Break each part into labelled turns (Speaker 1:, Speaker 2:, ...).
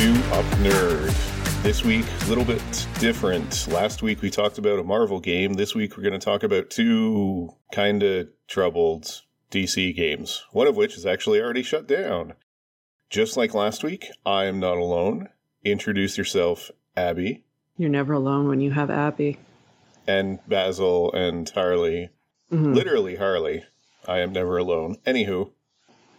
Speaker 1: Hello and welcome back to Up Nerd. This week, a little bit different. Last week we talked about a Marvel game. This week we're going to talk about two kind of troubled DC games, one of which is actually already shut down. Just like last week, I am not alone. Introduce yourself, Abby,
Speaker 2: You're never alone when you have Abby.
Speaker 1: and Basil and Harley.
Speaker 2: Mhm.
Speaker 1: Literally Harley. I am never alone. Anywho,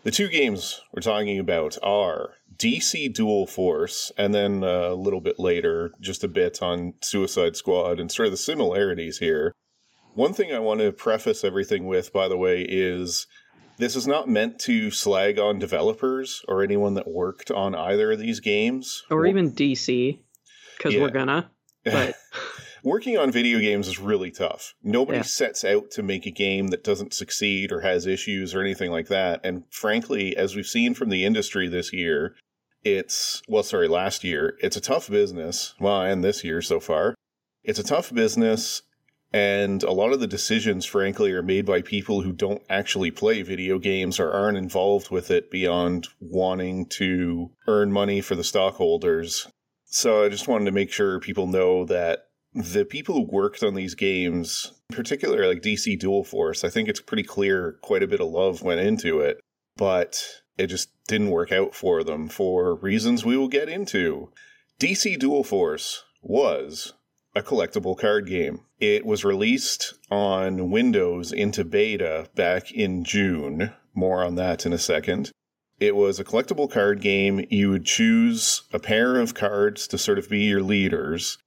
Speaker 1: the two games we're talking about are DC Dual Force, and then uh, a little bit later, just a bit on Suicide Squad and sort of the similarities here. One thing I want to preface everything with, by the way, is this is not meant to slag on developers or anyone that worked on either of these games.
Speaker 2: Or even DC, because
Speaker 1: Yeah.
Speaker 2: we're gonna. But
Speaker 1: Working on video games is really tough. Nobody
Speaker 2: Yeah.
Speaker 1: sets out to make a game that doesn't succeed or has issues or anything like that. And frankly, as we've seen from the industry this year, it's, well, sorry, last year, it's a tough business. Well, and this year so far. It's a tough business. And a lot of the decisions, frankly, are made by people who don't actually play video games or aren't involved with it beyond wanting to earn money for the stockholders. So I just wanted to make sure people know that the people who worked on these games, in particular like DC Dual Force, I think it's pretty clear quite a bit of love went into it, but it just didn't work out for them for reasons we will get into. DC Dual Force was a collectible card game. It was released on Windows into beta back in June. More on that in a second. It was a collectible card game. You would choose a pair of cards to sort of be your leaders.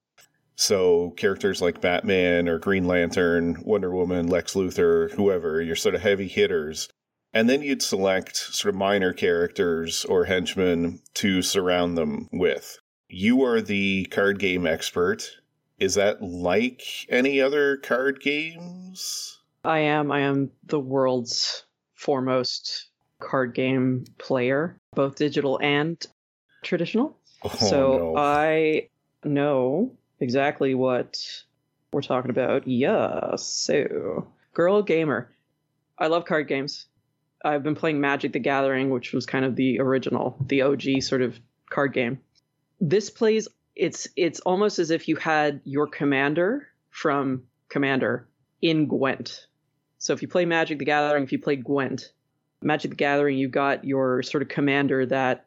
Speaker 1: So characters like Batman or Green Lantern, Wonder Woman, Lex Luthor, whoever, your sort of heavy hitters. And then you'd select sort of minor characters or henchmen to surround them with. You are the card game expert. Is that like any other card games?
Speaker 2: I am I am the world's foremost card game player, both digital and traditional.
Speaker 1: Oh,
Speaker 2: so
Speaker 1: no.
Speaker 2: I know exactly what we're talking about. Yeah. So, girl gamer. I love card games. I've been playing Magic the Gathering, which was kind of the original, the OG sort of card game. This plays it's it's almost as if you had your commander from Commander in Gwent. So if you play Magic the Gathering, if you play Gwent, Magic the Gathering, you got your sort of commander that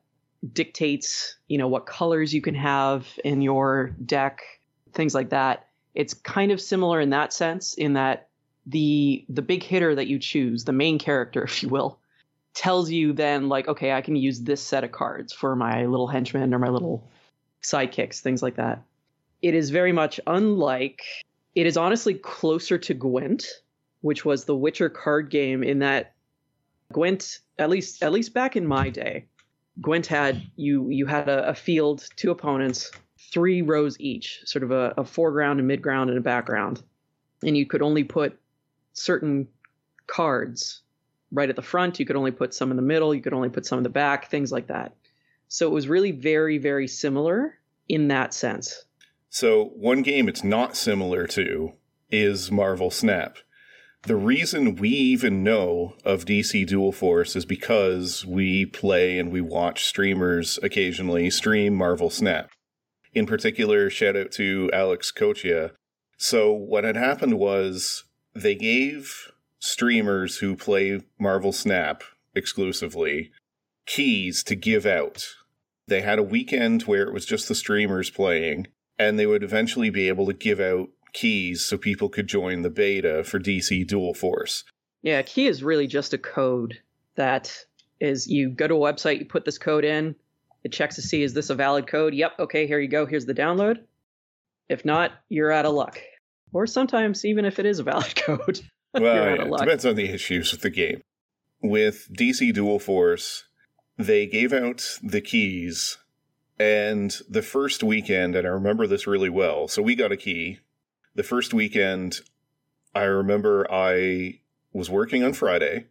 Speaker 2: dictates, you know, what colors you can have in your deck, things like that. It's kind of similar in that sense, in that the the big hitter that you choose, the main character, if you will, tells you then like, okay, I can use this set of cards for my little henchmen or my little sidekicks, things like that. It is very much unlike. It is honestly closer to Gwent, which was the Witcher card game in that Gwent, at least at least back in my day, Gwent had you you had a, a field, two opponents, three rows each, sort of a, a foreground, a midground, and a background, and you could only put certain cards right at the front. You could only put some in the middle. You could only put some in the back. Things like that. So it was really very very similar in that sense.
Speaker 1: So, one game it's not similar to is Marvel Snap. The reason we even know of DC Dual Force is because we play and we watch streamers occasionally stream Marvel Snap. In particular, shout out to Alex Coccia. So, what had happened was they gave streamers who play Marvel Snap exclusively keys to give out. They had a weekend where it was just the streamers playing, and they would eventually be able to give out keys so people could join the beta for DC Dual Force.
Speaker 2: Yeah, key is really just a code that is you go to a website, you put this code in, it checks to see is this a valid code? Yep, okay, here you go, here's the download. If not, you're out of luck. Or sometimes even if it is a valid code,
Speaker 1: Well, yeah, it depends on the issues with the game. With DC Dual Force, they gave out the keys, and the first weekend, and I remember this really well. So we got a key. The first weekend, I remember I was working on Friday.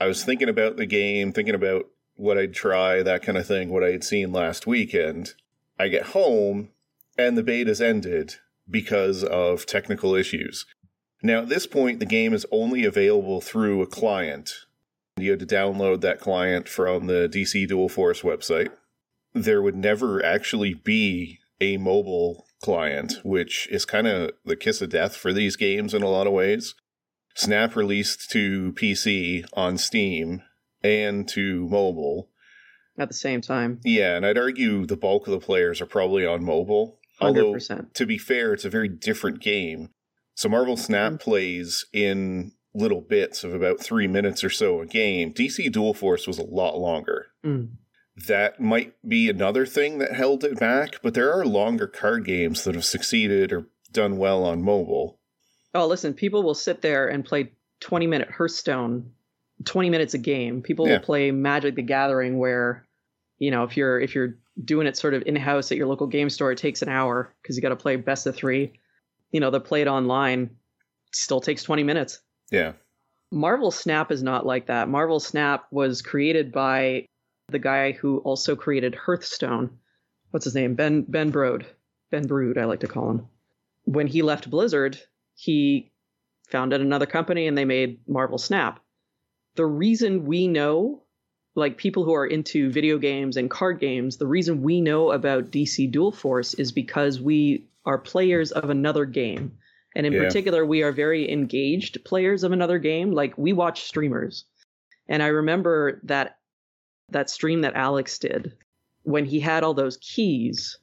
Speaker 1: I was thinking about the game, thinking about what I'd try, that kind of thing, what I had seen last weekend. I get home, and the beta's ended because of technical issues. Now, at this point, the game is only available through a client. You had to download that client from the DC Dual Force website. There would never actually be a mobile client, which is kind of the kiss of death for these games in a lot of ways. Snap released to PC on Steam and to mobile.
Speaker 2: At the same time.
Speaker 1: Yeah, and I'd argue the bulk of the players are probably on mobile.
Speaker 2: 100%.
Speaker 1: Although, to be fair, it's a very different game. So Marvel Snap
Speaker 2: Mhm.
Speaker 1: plays in little bits of about three minutes or so a game. DC Dual Force was a lot longer.
Speaker 2: Mm.
Speaker 1: That might be another thing that held it back, but there are longer card games that have succeeded or done well on mobile.
Speaker 2: Oh, listen, people will sit there and play 20 minute Hearthstone, 20 minutes a game. People
Speaker 1: Yeah.
Speaker 2: will play Magic the Gathering where, you know, if you're if you're doing it sort of in-house at your local game store, it takes an hour because you got to play best of 3. You know, the play it online still takes 20 minutes.
Speaker 1: Yeah.
Speaker 2: Marvel Snap is not like that. Marvel Snap was created by the guy who also created Hearthstone. What's his name? Ben Ben Brode. Ben Brood, I like to call him. When he left Blizzard, he founded another company and they made Marvel Snap. The reason we know, like people who are into video games and card games, the reason we know about DC Dual Force is because we are players of another game. And in
Speaker 1: Yeah.
Speaker 2: particular, we are very engaged players of another game. Like we watch streamers. And I remember that that stream that Alex did when he had all those keys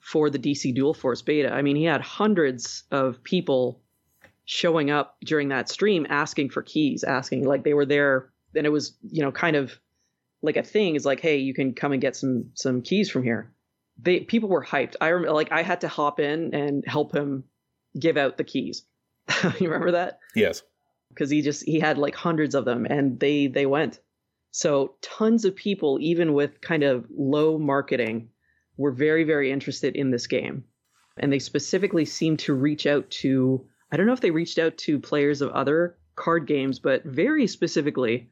Speaker 2: for the DC Dual Force beta. I mean, he had hundreds of people showing up during that stream asking for keys, asking like they were there and it was, you know, kind of like a thing is like, hey, you can come and get some some keys from here. They people were hyped. I remember like I had to hop in and help him give out the keys. you remember that?
Speaker 1: Yes.
Speaker 2: because he just he had like hundreds of them and they they went so tons of people even with kind of low marketing were very very interested in this game and they specifically seemed to reach out to i don't know if they reached out to players of other card games but very specifically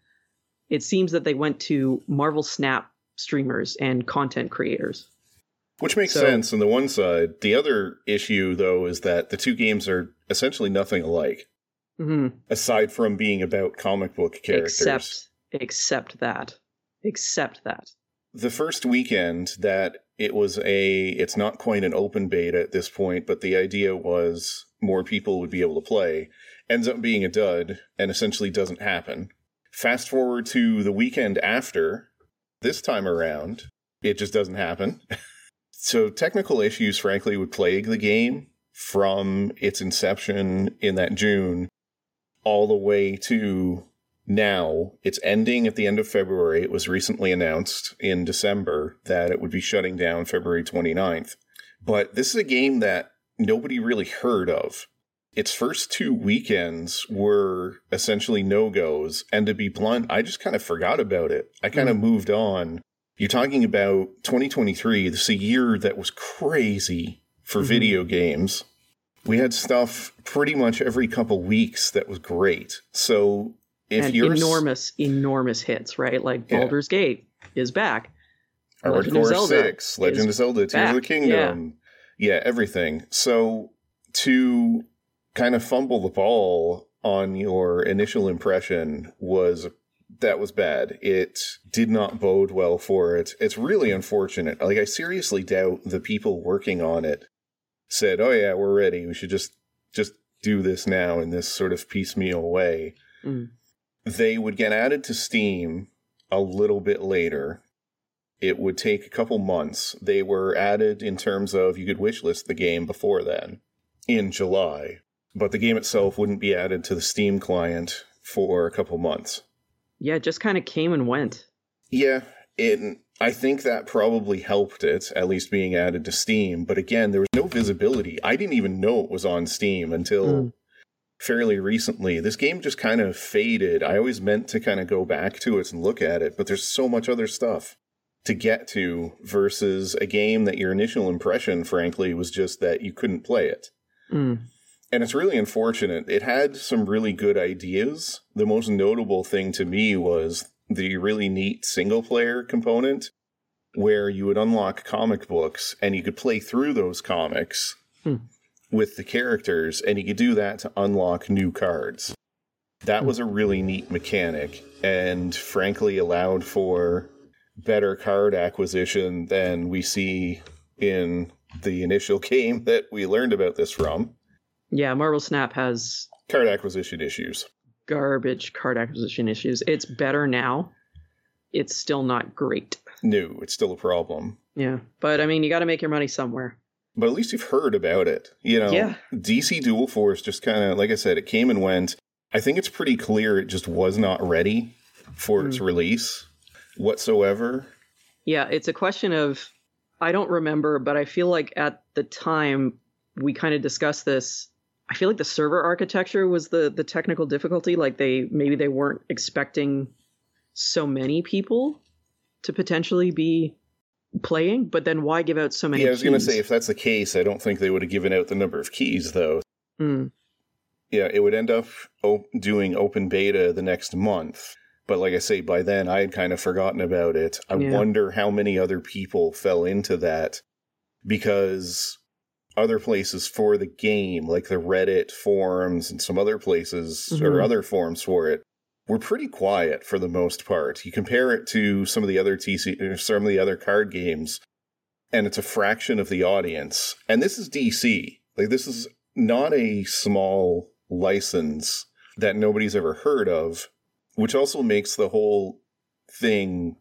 Speaker 2: it seems that they went to marvel snap streamers and content creators.
Speaker 1: Which makes
Speaker 2: So-
Speaker 1: sense on the one side. The other issue, though, is that the two games are essentially nothing alike,
Speaker 2: hmm
Speaker 1: aside from being about comic book characters.
Speaker 2: except except that. Except that.
Speaker 1: The first weekend that it was a it's not quite an open beta at this point but the idea was more people would be able to play ends up being a dud and essentially doesn't happen fast forward to the weekend after this time around it just doesn't happen so technical issues frankly would plague the game from its inception in that june all the way to now. It's ending at the end of February. It was recently announced in December that it would be shutting down February 29th. But this is a game that nobody really heard of. Its first two weekends were essentially no goes. And to be blunt, I just kind of forgot about it. I kind of moved on. You're talking about 2023. This is a year that was crazy for
Speaker 2: Mhm.
Speaker 1: video games. We had stuff pretty much every couple weeks that was great. So if
Speaker 2: and
Speaker 1: you're
Speaker 2: enormous, enormous hits, right? Like
Speaker 1: Yeah.
Speaker 2: Baldur's Gate is back. Legend of
Speaker 1: Hardcore
Speaker 2: Zelda
Speaker 1: 6, Legend of Zelda, Tears of the Kingdom. Yeah. everything. So to kind of fumble the ball on your initial impression was that was bad. It did not bode well for it. It's really unfortunate. Like I seriously doubt the people working on it said, "Oh yeah, we're ready. We should just just do this now in this sort of piecemeal way."
Speaker 2: Mm.
Speaker 1: They would get added to Steam a little bit later. It would take a couple months. They were added in terms of you could wishlist the game before then in July, but the game itself wouldn't be added to the Steam client for a couple months.
Speaker 2: Yeah, it just kind of came and went.
Speaker 1: Yeah, it, I think that probably helped it, at least being added to Steam. But again, there was no visibility. I didn't even know it was on Steam until
Speaker 2: Mm.
Speaker 1: fairly recently. This game just kind of faded. I always meant to kind of go back to it and look at it, but there's so much other stuff to get to versus a game that your initial impression, frankly, was just that you couldn't play it.
Speaker 2: Mm.
Speaker 1: And it's really unfortunate. It had some really good ideas. The most notable thing to me was the really neat single player component where you would unlock comic books and you could play through those comics
Speaker 2: Hmm.
Speaker 1: with the characters and you could do that to unlock new cards. That was a really neat mechanic and frankly allowed for better card acquisition than we see in the initial game that we learned about this from.
Speaker 2: Yeah, Marvel Snap has
Speaker 1: card acquisition issues.
Speaker 2: Garbage card acquisition issues. It's better now. It's still not great.
Speaker 1: No, it's still a problem.
Speaker 2: Yeah, but I mean, you got to make your money somewhere.
Speaker 1: But at least you've heard about it. You know,
Speaker 2: yeah.
Speaker 1: DC Dual Force just kind of, like I said, it came and went. I think it's pretty clear it just was not ready for mm. its release whatsoever.
Speaker 2: Yeah, it's a question of I don't remember, but I feel like at the time we kind of discussed this. I feel like the server architecture was the the technical difficulty. Like they maybe they weren't expecting so many people to potentially be playing, but then why give out so many?
Speaker 1: Yeah, I was going to say if that's the case, I don't think they would have given out the number of keys though.
Speaker 2: Mm.
Speaker 1: Yeah, it would end up op- doing open beta the next month. But like I say, by then I had kind of forgotten about it. I yeah. wonder how many other people fell into that because other places for the game, like the Reddit forums and some other places mm-hmm. or other forums for it, were pretty quiet for the most part. You compare it to some of the other TC or some of the other card games, and it's a fraction of the audience. And this is DC. Like this is not a small license that nobody's ever heard of which also makes the whole thing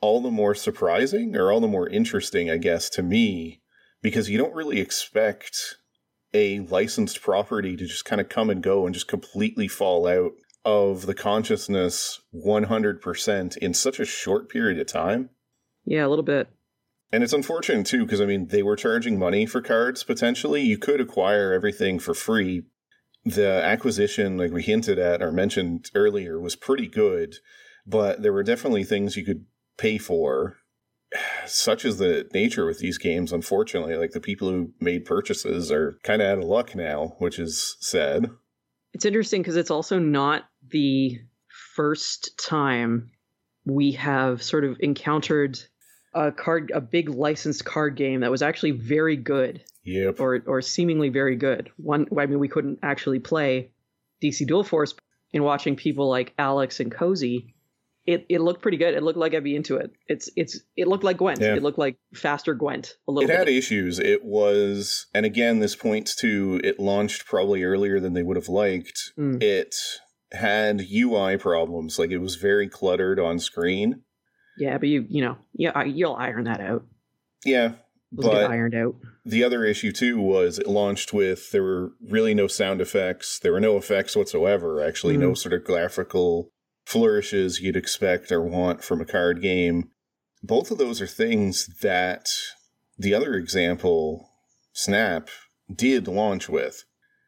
Speaker 1: all the more surprising or all the more interesting, I guess, to me, because you don't really expect a licensed property to just kind of come and go and just completely fall out of the consciousness 100% in such a short period of time.
Speaker 2: Yeah, a little bit.
Speaker 1: And it's unfortunate too, because I mean, they were charging money for cards potentially. You could acquire everything for free the acquisition, like we hinted at or mentioned earlier, was pretty good, but there were definitely things you could pay for. Such is the nature with these games, unfortunately. Like the people who made purchases are kind of out of luck now, which is sad.
Speaker 2: It's interesting because it's also not the first time we have sort of encountered a card, a big licensed card game that was actually very good
Speaker 1: Yep.
Speaker 2: Or or seemingly very good. One I mean we couldn't actually play DC Dual Force in watching people like Alex and Cozy. It it looked pretty good. It looked like I'd be into it. It's it's it looked like Gwent. Yeah. It looked like faster Gwent a little
Speaker 1: It had issues. It was and again this points to it launched probably earlier than they would have liked. Mm. It had UI problems. Like it was very cluttered on screen.
Speaker 2: Yeah, but you you know, yeah, you'll iron that out.
Speaker 1: Yeah,
Speaker 2: but ironed out.
Speaker 1: The other issue too was it launched with there were really no sound effects. There were no effects whatsoever. Actually, mm. no sort of graphical flourishes you'd expect or want from a card game. Both of those are things that the other example, Snap, did launch with.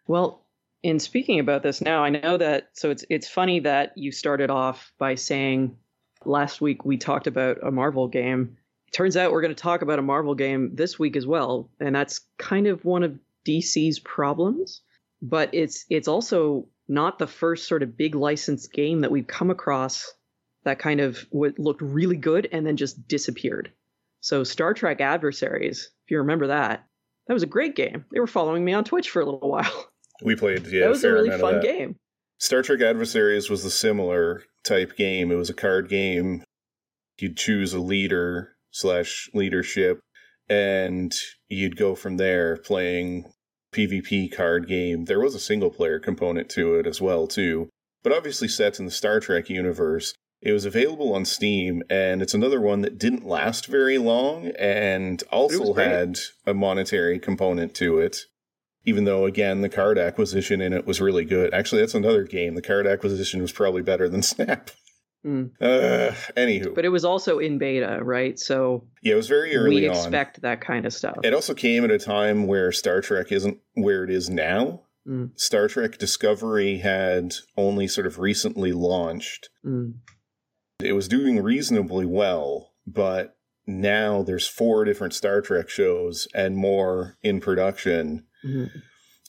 Speaker 2: Well, in speaking about this now, I know that so it's it's funny that you started off by saying last week we talked about a Marvel game turns out we're going to talk about a Marvel game this week as well, and that's kind of one of DC's problems. But it's it's also not the first sort of big licensed game that we've come across that kind of w- looked really good and then just disappeared. So Star Trek Adversaries, if you remember that, that was a great game. They were following me on Twitch for a little while.
Speaker 1: We played, yeah,
Speaker 2: that was a really fun game.
Speaker 1: Star Trek Adversaries was a similar type game. It was a card game. You'd choose a leader slash leadership, and you'd go from there playing PvP card game. There was a single player component to it as well too, but obviously set in the Star Trek universe. It was available on Steam, and it's another one that didn't last very long and also had a monetary component to it. Even though, again, the card acquisition in it was really good. Actually, that's another game. The card acquisition was probably better than Snap.
Speaker 2: Mm.
Speaker 1: Uh, anywho,
Speaker 2: but it was also in beta, right? So
Speaker 1: yeah, it was very early.
Speaker 2: We expect on. that kind of stuff.
Speaker 1: It also came at a time where Star Trek isn't where it is now.
Speaker 2: Mm.
Speaker 1: Star Trek Discovery had only sort of recently launched.
Speaker 2: Mm.
Speaker 1: It was doing reasonably well, but now there's four different Star Trek shows and more in production.
Speaker 2: Mm-hmm.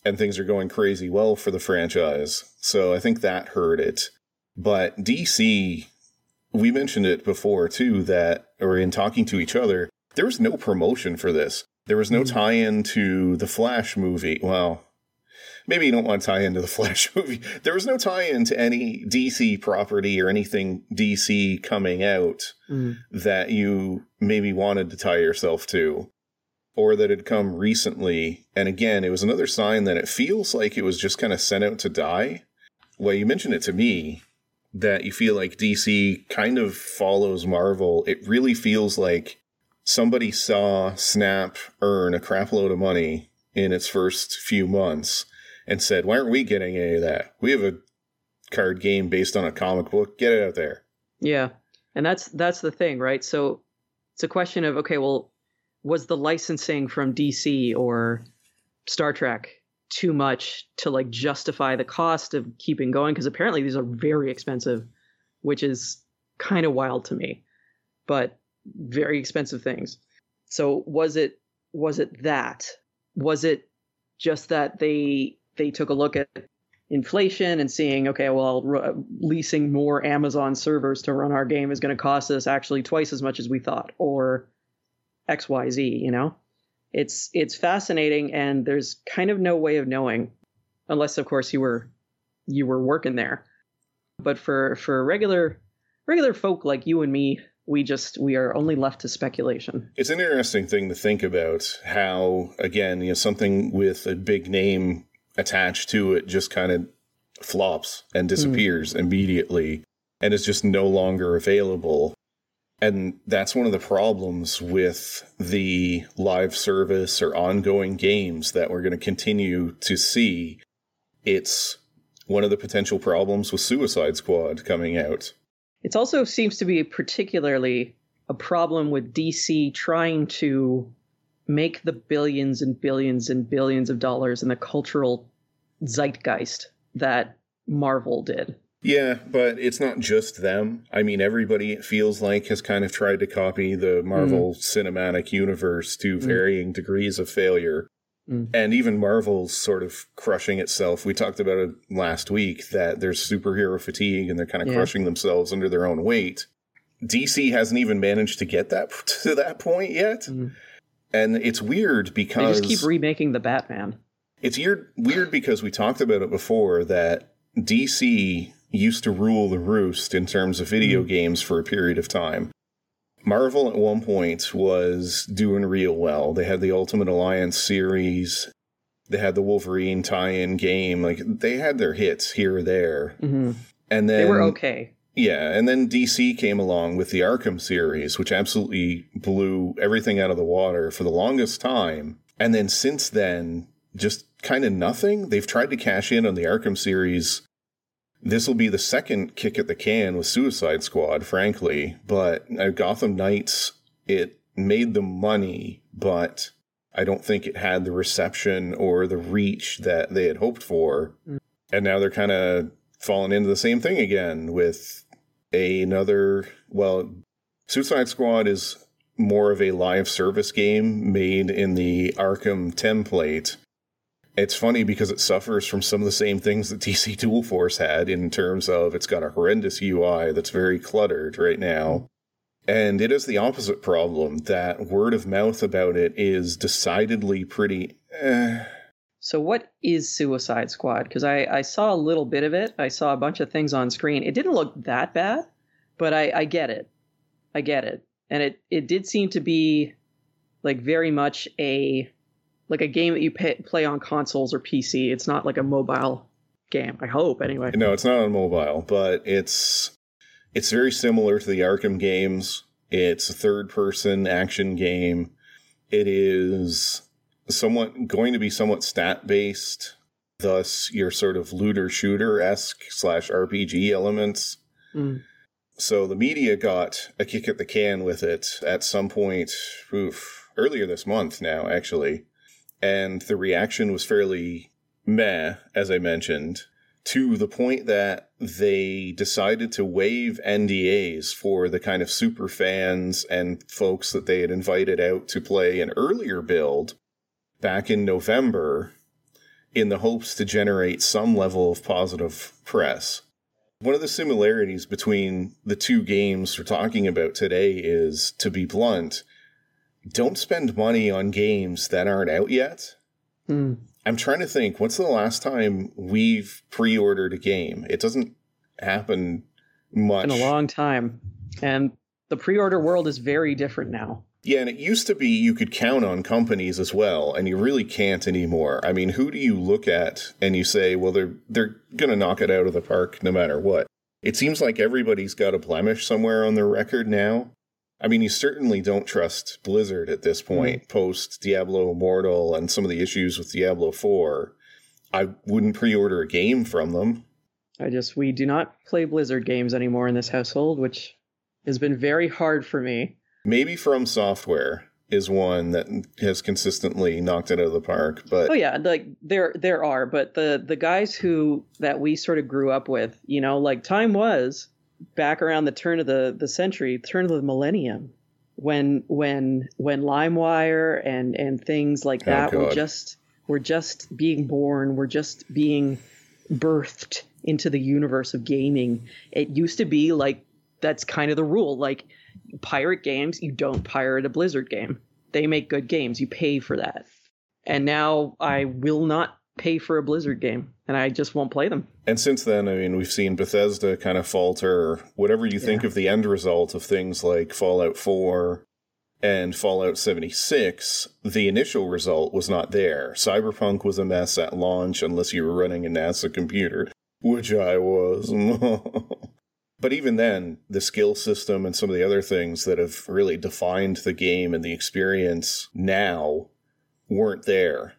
Speaker 1: And things are going crazy well for the franchise. So I think that hurt it. But DC, we mentioned it before too, that, or in talking to each other, there was no promotion for this. There was no mm. tie in to the Flash movie. Well, maybe you don't want to tie into the Flash movie. There was no tie in to any DC property or anything DC coming out
Speaker 2: Mm.
Speaker 1: that you maybe wanted to tie yourself to or that had come recently. And again, it was another sign that it feels like it was just kind of sent out to die. Well, you mentioned it to me that you feel like DC kind of follows Marvel. It really feels like somebody saw Snap earn a crapload of money in its first few months and said, Why aren't we getting any of that? We have a card game based on a comic book. Get it out there.
Speaker 2: Yeah. And that's that's the thing, right? So it's a question of okay, well, was the licensing from DC or Star Trek too much to like justify the cost of keeping going because apparently these are very expensive, which is kind of wild to me. But very expensive things. So was it was it that? Was it just that they they took a look at inflation and seeing okay well r- leasing more amazon servers to run our game is going to cost us actually twice as much as we thought or xyz you know it's it's fascinating and there's kind of no way of knowing unless of course you were you were working there. But for for regular regular folk like you and me we just we are only left to speculation.
Speaker 1: It's an interesting thing to think about how, again, you know, something with a big name attached to it just kind of flops and hmm. disappears immediately and is just no longer available. And that's one of the problems with the live service or ongoing games that we're going to continue to see. It's one of the potential problems with Suicide Squad coming out.
Speaker 2: It also seems to be particularly a problem with DC trying to make the billions and billions and billions of dollars in the cultural zeitgeist that Marvel did.
Speaker 1: Yeah, but it's not just them. I mean, everybody it feels like has kind of tried to copy the Marvel cinematic universe to varying degrees of failure.
Speaker 2: Mm.
Speaker 1: And even Marvel's sort of crushing itself. We talked about it last week that there's superhero fatigue and they're kind of
Speaker 2: Yeah.
Speaker 1: crushing themselves under their own weight. DC hasn't even managed to get that to that point yet.
Speaker 2: Mm.
Speaker 1: And it's weird
Speaker 2: They
Speaker 1: because
Speaker 2: just keep remaking the Batman.
Speaker 1: it's weird, weird because we talked about it before that DC used to rule the roost in terms of video games for a period of time. Marvel at one point was doing real well. They had the Ultimate Alliance series, they had the Wolverine tie-in game. Like they had their hits here or there,
Speaker 2: hmm
Speaker 1: and then
Speaker 2: They were okay.
Speaker 1: yeah, and then DC came along with the Arkham series, which absolutely blew everything out of the water for the longest time. And then since then, just kind of nothing. They've tried to cash in on the Arkham series. This will be the second kick at the can with Suicide Squad, frankly. But uh, Gotham Knights, it made the money, but I don't think it had the reception or the reach that they had hoped for. And now they're kind of falling into the same thing again with another well suicide squad is more of a live service game made in the arkham template it's funny because it suffers from some of the same things that dc dual force had in terms of it's got a horrendous ui that's very cluttered right now and it is the opposite problem that word of mouth about it is decidedly pretty eh,
Speaker 2: So what is Suicide Squad? Because I, I saw a little bit of it. I saw a bunch of things on screen. It didn't look that bad, but I, I get it. I get it. And it, it did seem to be like very much a like a game that you pay, play on consoles or PC. It's not like a mobile game. I hope anyway.
Speaker 1: No, it's not on mobile, but it's it's very similar to the Arkham games. It's a third person action game. It is somewhat going to be somewhat stat based, thus your sort of looter shooter esque slash RPG elements.
Speaker 2: Mm.
Speaker 1: So the media got a kick at the can with it at some point, oof, earlier this month now, actually. And the reaction was fairly meh, as I mentioned, to the point that they decided to waive NDAs for the kind of super fans and folks that they had invited out to play an earlier build back in November in the hopes to generate some level of positive press. One of the similarities between the two games we're talking about today is, to be blunt, don't spend money on games that aren't out yet.
Speaker 2: Mm.
Speaker 1: I'm trying to think, what's the last time we've pre ordered a game? It doesn't happen much.
Speaker 2: In a long time. And the pre order world is very different now.
Speaker 1: Yeah, and it used to be you could count on companies as well, and you really can't anymore. I mean, who do you look at and you say, well, they're they're gonna knock it out of the park no matter what? It seems like everybody's got a blemish somewhere on their record now. I mean, you certainly don't trust Blizzard at this point, mm. post Diablo Immortal and some of the issues with Diablo 4. I wouldn't pre order a game from them.
Speaker 2: I just, we do not play Blizzard games anymore in this household, which has been very hard for me.
Speaker 1: Maybe From Software is one that has consistently knocked it out of the park. But
Speaker 2: oh yeah, like there there are, but the the guys who that we sort of grew up with, you know, like time was back around the turn of the the century, turn of the millennium, when when when LimeWire and and things like oh, that oh, were just were just being born, were just being birthed into the universe of gaming. It used to be like that's kind of the rule. Like pirate games, you don't pirate a Blizzard game. They make good games. You pay for that. And now I will not pay for a Blizzard game, and I just won't play them.
Speaker 1: And since then, I mean, we've seen Bethesda kind of falter. Whatever you think yeah. of the end result of things like Fallout 4 and Fallout 76, the initial result was not there. Cyberpunk was a mess at launch unless you were running a NASA computer, which I was. But even then, the skill system and some of the other things that have really defined the game and the experience now weren't there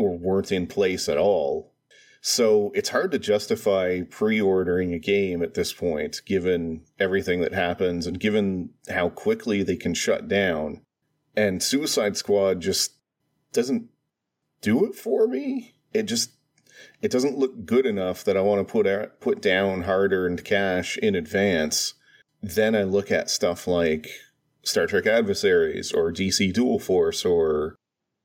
Speaker 1: or weren't in place at all. So it's hard to justify pre ordering a game at this point, given everything that happens and given how quickly they can shut down. And Suicide Squad just doesn't do it for me. It just it doesn't look good enough that I want to put out, put down hard earned cash in advance. Then I look at stuff like Star Trek Adversaries or DC Dual Force or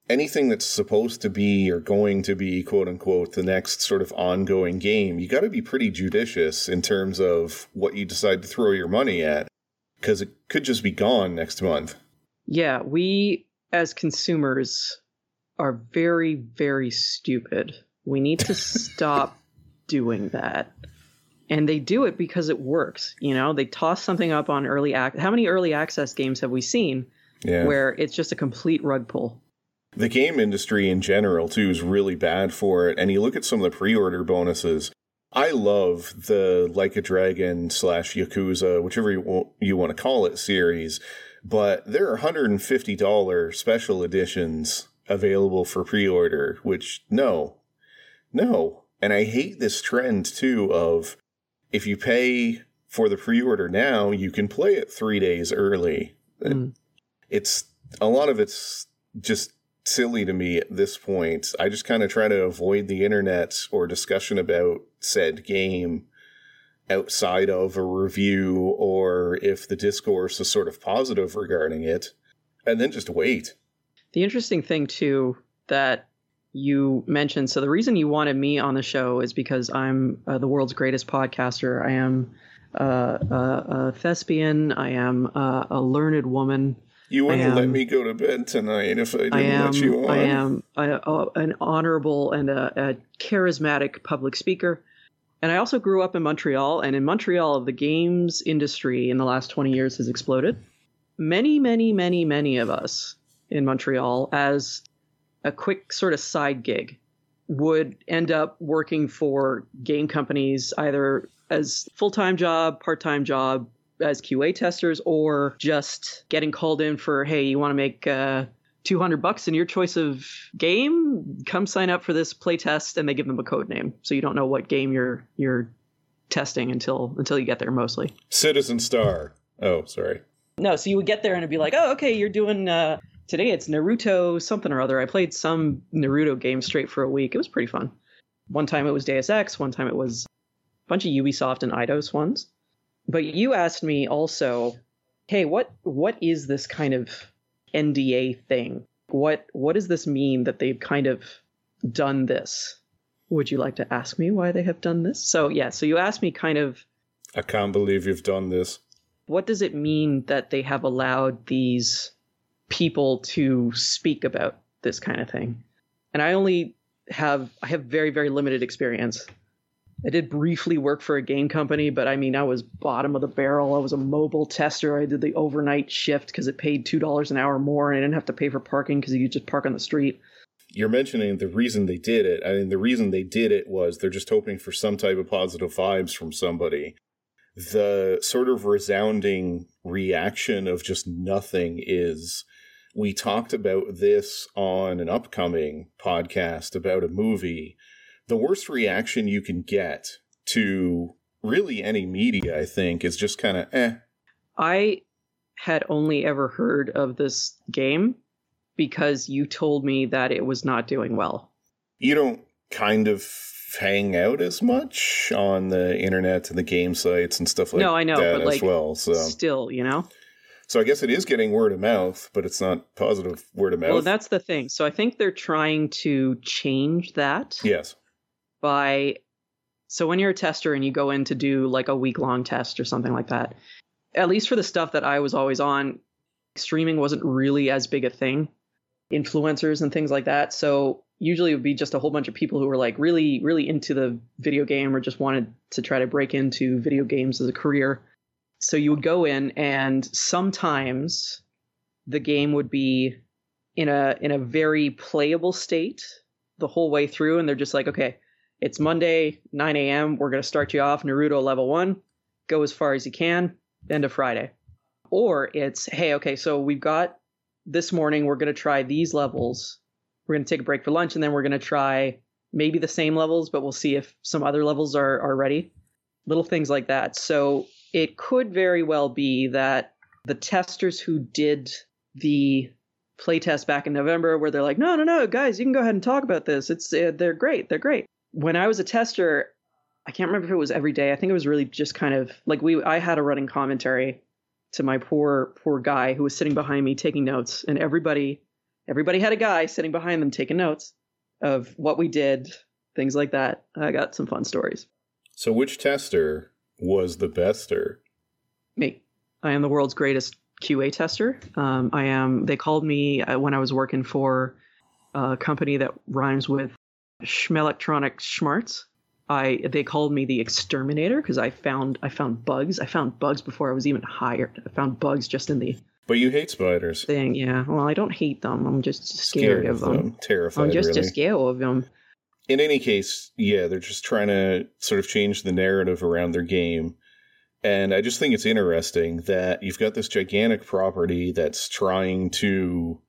Speaker 1: anything that's supposed to be or going to be quote unquote the next sort of ongoing game. You got to be pretty judicious in terms of what you decide to throw your money at because it could just be gone next month.
Speaker 2: Yeah, we as consumers are very very stupid we need to stop doing that. And they do it because it works. You know, they toss something up on early act. How many early access games have we seen yeah. where it's just a complete rug pull?
Speaker 1: The game industry in general, too, is really bad for it. And you look at some of the pre order bonuses. I love the Like a Dragon slash Yakuza, whichever you, you want to call it, series. But there are $150 special editions available for pre order, which, no, no. And I hate this trend too of if you pay for the pre order now, you can play it three days early. Mm. It's a lot of it's just silly to me at this point. I just kind of try to avoid the internet or discussion about said game outside of a review or if the discourse is sort of positive regarding it, and then just wait.
Speaker 2: The interesting thing, too, that you mentioned. So the reason you wanted me on the show is because I'm uh, the world's greatest podcaster. I am uh, a, a, thespian. I am uh, a learned woman.
Speaker 1: You wouldn't am, let me go to bed tonight if I didn't I
Speaker 2: am,
Speaker 1: let you on.
Speaker 2: I am a, a, an honorable and a, charismatic public speaker. And I also grew up in Montreal. And in Montreal, the games industry in the last 20 years has exploded. Many, many, many, many of us in Montreal, as a quick sort of side gig would end up working for game companies either as full-time job, part-time job as QA testers or just getting called in for hey, you want to make uh, 200 bucks in your choice of game, come sign up for this playtest and they give them a code name. So you don't know what game you're you're testing until until you get there mostly.
Speaker 1: Citizen Star. Oh, sorry.
Speaker 2: No, so you would get there and it'd be like, "Oh, okay, you're doing uh today it's Naruto something or other. I played some Naruto game straight for a week. It was pretty fun. One time it was Deus Ex, one time it was a bunch of Ubisoft and Eidos ones. But you asked me also, hey, what what is this kind of NDA thing? What what does this mean that they've kind of done this? Would you like to ask me why they have done this? So yeah, so you asked me kind of
Speaker 1: I can't believe you've done this.
Speaker 2: What does it mean that they have allowed these people to speak about this kind of thing. And I only have I have very very limited experience. I did briefly work for a game company, but I mean I was bottom of the barrel. I was a mobile tester. I did the overnight shift because it paid two dollars an hour more, and I didn't have to pay for parking because you could just park on the street.
Speaker 1: You're mentioning the reason they did it. I mean, the reason they did it was they're just hoping for some type of positive vibes from somebody. The sort of resounding reaction of just nothing is we talked about this on an upcoming podcast about a movie. The worst reaction you can get to really any media, I think, is just kind of eh.
Speaker 2: I had only ever heard of this game because you told me that it was not doing well.
Speaker 1: You don't kind of hang out as much on the internet and the game sites and stuff like that.
Speaker 2: no, I know,
Speaker 1: that
Speaker 2: but
Speaker 1: as
Speaker 2: like,
Speaker 1: well. So
Speaker 2: still, you know.
Speaker 1: So I guess it is getting word of mouth, but it's not positive word of mouth.
Speaker 2: Well, that's the thing. So I think they're trying to change that
Speaker 1: yes.
Speaker 2: By. So when you're a tester and you go in to do like a week long test or something like that, at least for the stuff that I was always on, streaming wasn't really as big a thing. Influencers and things like that. So usually it would be just a whole bunch of people who were like really, really into the video game or just wanted to try to break into video games as a career so you would go in and sometimes the game would be in a in a very playable state the whole way through and they're just like okay it's monday 9 a.m we're going to start you off naruto level one. Go as far as you can. End of friday. Or it's hey okay so we've got this morning we're going to try these levels. We're going to take a break for lunch and then we're going to try maybe the same levels but we'll see if some other levels are, are ready. Little things like that. So it could very well be that the testers who did the playtest back in November, where they're like, no, no, no, guys, you can go ahead and talk about this. It's uh, they're great, they're great. When I was a tester, I can't remember if it was every day. I think it was really just kind of like we. I had a running commentary to my poor poor guy who was sitting behind me taking notes, and everybody everybody had a guy sitting behind them taking notes of what we did, things like that. I got some fun stories.
Speaker 1: So, which tester was the bester?
Speaker 2: Me. I am the world's greatest QA tester. Um, I am. They called me uh, when I was working for a company that rhymes with Schmelectronic Schmarts. I they called me the exterminator because I found I found bugs. I found bugs before I was even hired. I found bugs just in the
Speaker 1: But you hate spiders.
Speaker 2: thing. Yeah. Well, I don't hate them. I'm just scared, of them.
Speaker 1: Terrified.
Speaker 2: I'm just
Speaker 1: really.
Speaker 2: just scared of them.
Speaker 1: in any case, yeah, they're just trying to sort of change the narrative around their game. And I just think it's interesting that you've got this gigantic property that's trying to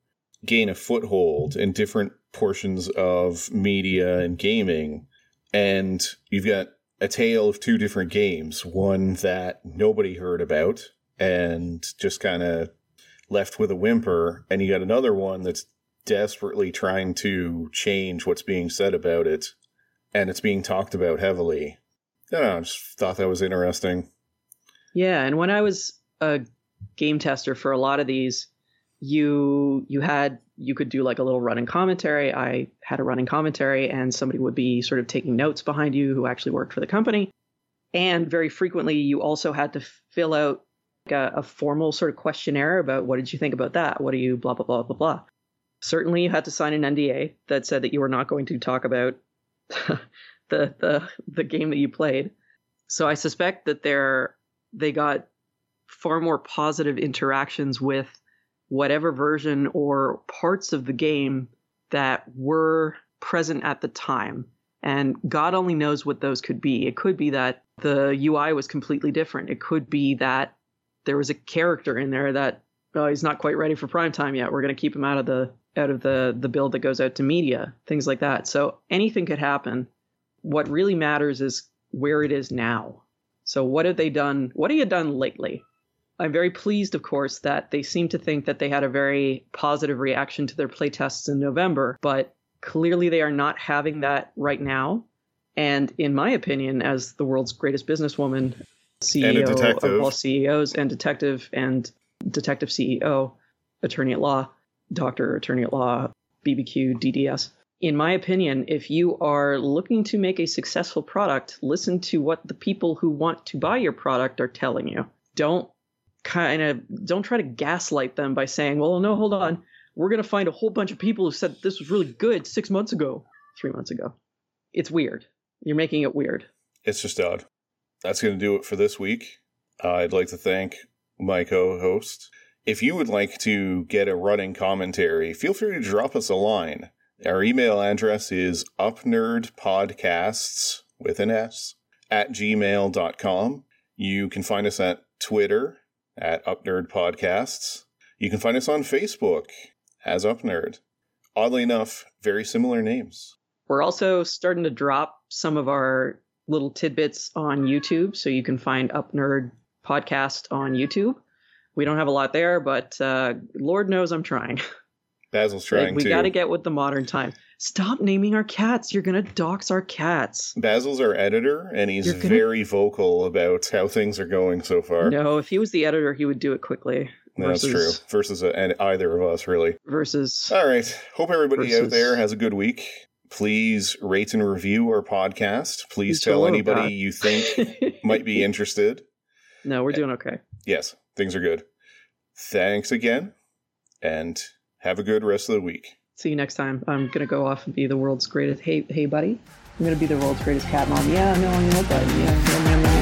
Speaker 1: gain a foothold in different portions of media and gaming. And you've got a tale of two different games one that nobody heard about and just kind of left with a whimper. And you got another one that's desperately trying to change what's being said about it, and it's being talked about heavily. I know, I just thought that was interesting.
Speaker 2: Yeah, and when I was a game tester for a lot of these, you you had you could do like a little running commentary. I had a running commentary, and somebody would be sort of taking notes behind you who actually worked for the company. And very frequently, you also had to fill out a, a formal sort of questionnaire about what did you think about that? What do you blah blah blah blah blah. Certainly, you had to sign an NDA that said that you were not going to talk about the the the game that you played. So I suspect that they're they got far more positive interactions with whatever version or parts of the game that were present at the time. And God only knows what those could be. It could be that the UI was completely different. It could be that there was a character in there that oh, he's not quite ready for prime time yet. We're going to keep him out of the out of the the build that goes out to media, things like that. So anything could happen. What really matters is where it is now. So what have they done? What have you done lately? I'm very pleased, of course, that they seem to think that they had a very positive reaction to their playtests in November, but clearly they are not having that right now. And in my opinion, as the world's greatest businesswoman, CEO of all CEOs, and detective and detective CEO, attorney at law, doctor, attorney at law, BBQ, DDS. In my opinion, if you are looking to make a successful product, listen to what the people who want to buy your product are telling you. Don't kind of don't try to gaslight them by saying, "Well, no, hold on. We're going to find a whole bunch of people who said this was really good 6 months ago." three months ago. It's weird. You're making it weird.
Speaker 1: It's just odd. That's going to do it for this week. Uh, I'd like to thank my co host. If you would like to get a running commentary, feel free to drop us a line. Our email address is upnerdpodcasts with an S at gmail.com. You can find us at Twitter at UpNerd Podcasts. You can find us on Facebook as upnerd. Oddly enough, very similar names.
Speaker 2: We're also starting to drop some of our little tidbits on YouTube, so you can find Upnerd Podcast on YouTube. We don't have a lot there, but uh, Lord knows I'm trying.
Speaker 1: Basil's trying
Speaker 2: like, we got to get with the modern time. Stop naming our cats. You're going to dox our cats.
Speaker 1: Basil's our editor, and he's
Speaker 2: gonna-
Speaker 1: very vocal about how things are going so far.
Speaker 2: No, if he was the editor, he would do it quickly.
Speaker 1: That's true.
Speaker 2: versus-
Speaker 1: Versus uh, and either of us, really.
Speaker 2: Versus.
Speaker 1: All right. Hope everybody out there has a good week. Please rate and review our podcast. Please tell anybody you think might be interested.
Speaker 2: no, we're doing okay.
Speaker 1: Yes, things are good. Thanks again, and have a good rest of the week.
Speaker 2: See you next time. I'm gonna go off and be the world's greatest. Hey, hey, buddy. I'm gonna be the world's greatest cat mom. Yeah, no, I know, yeah, yeah.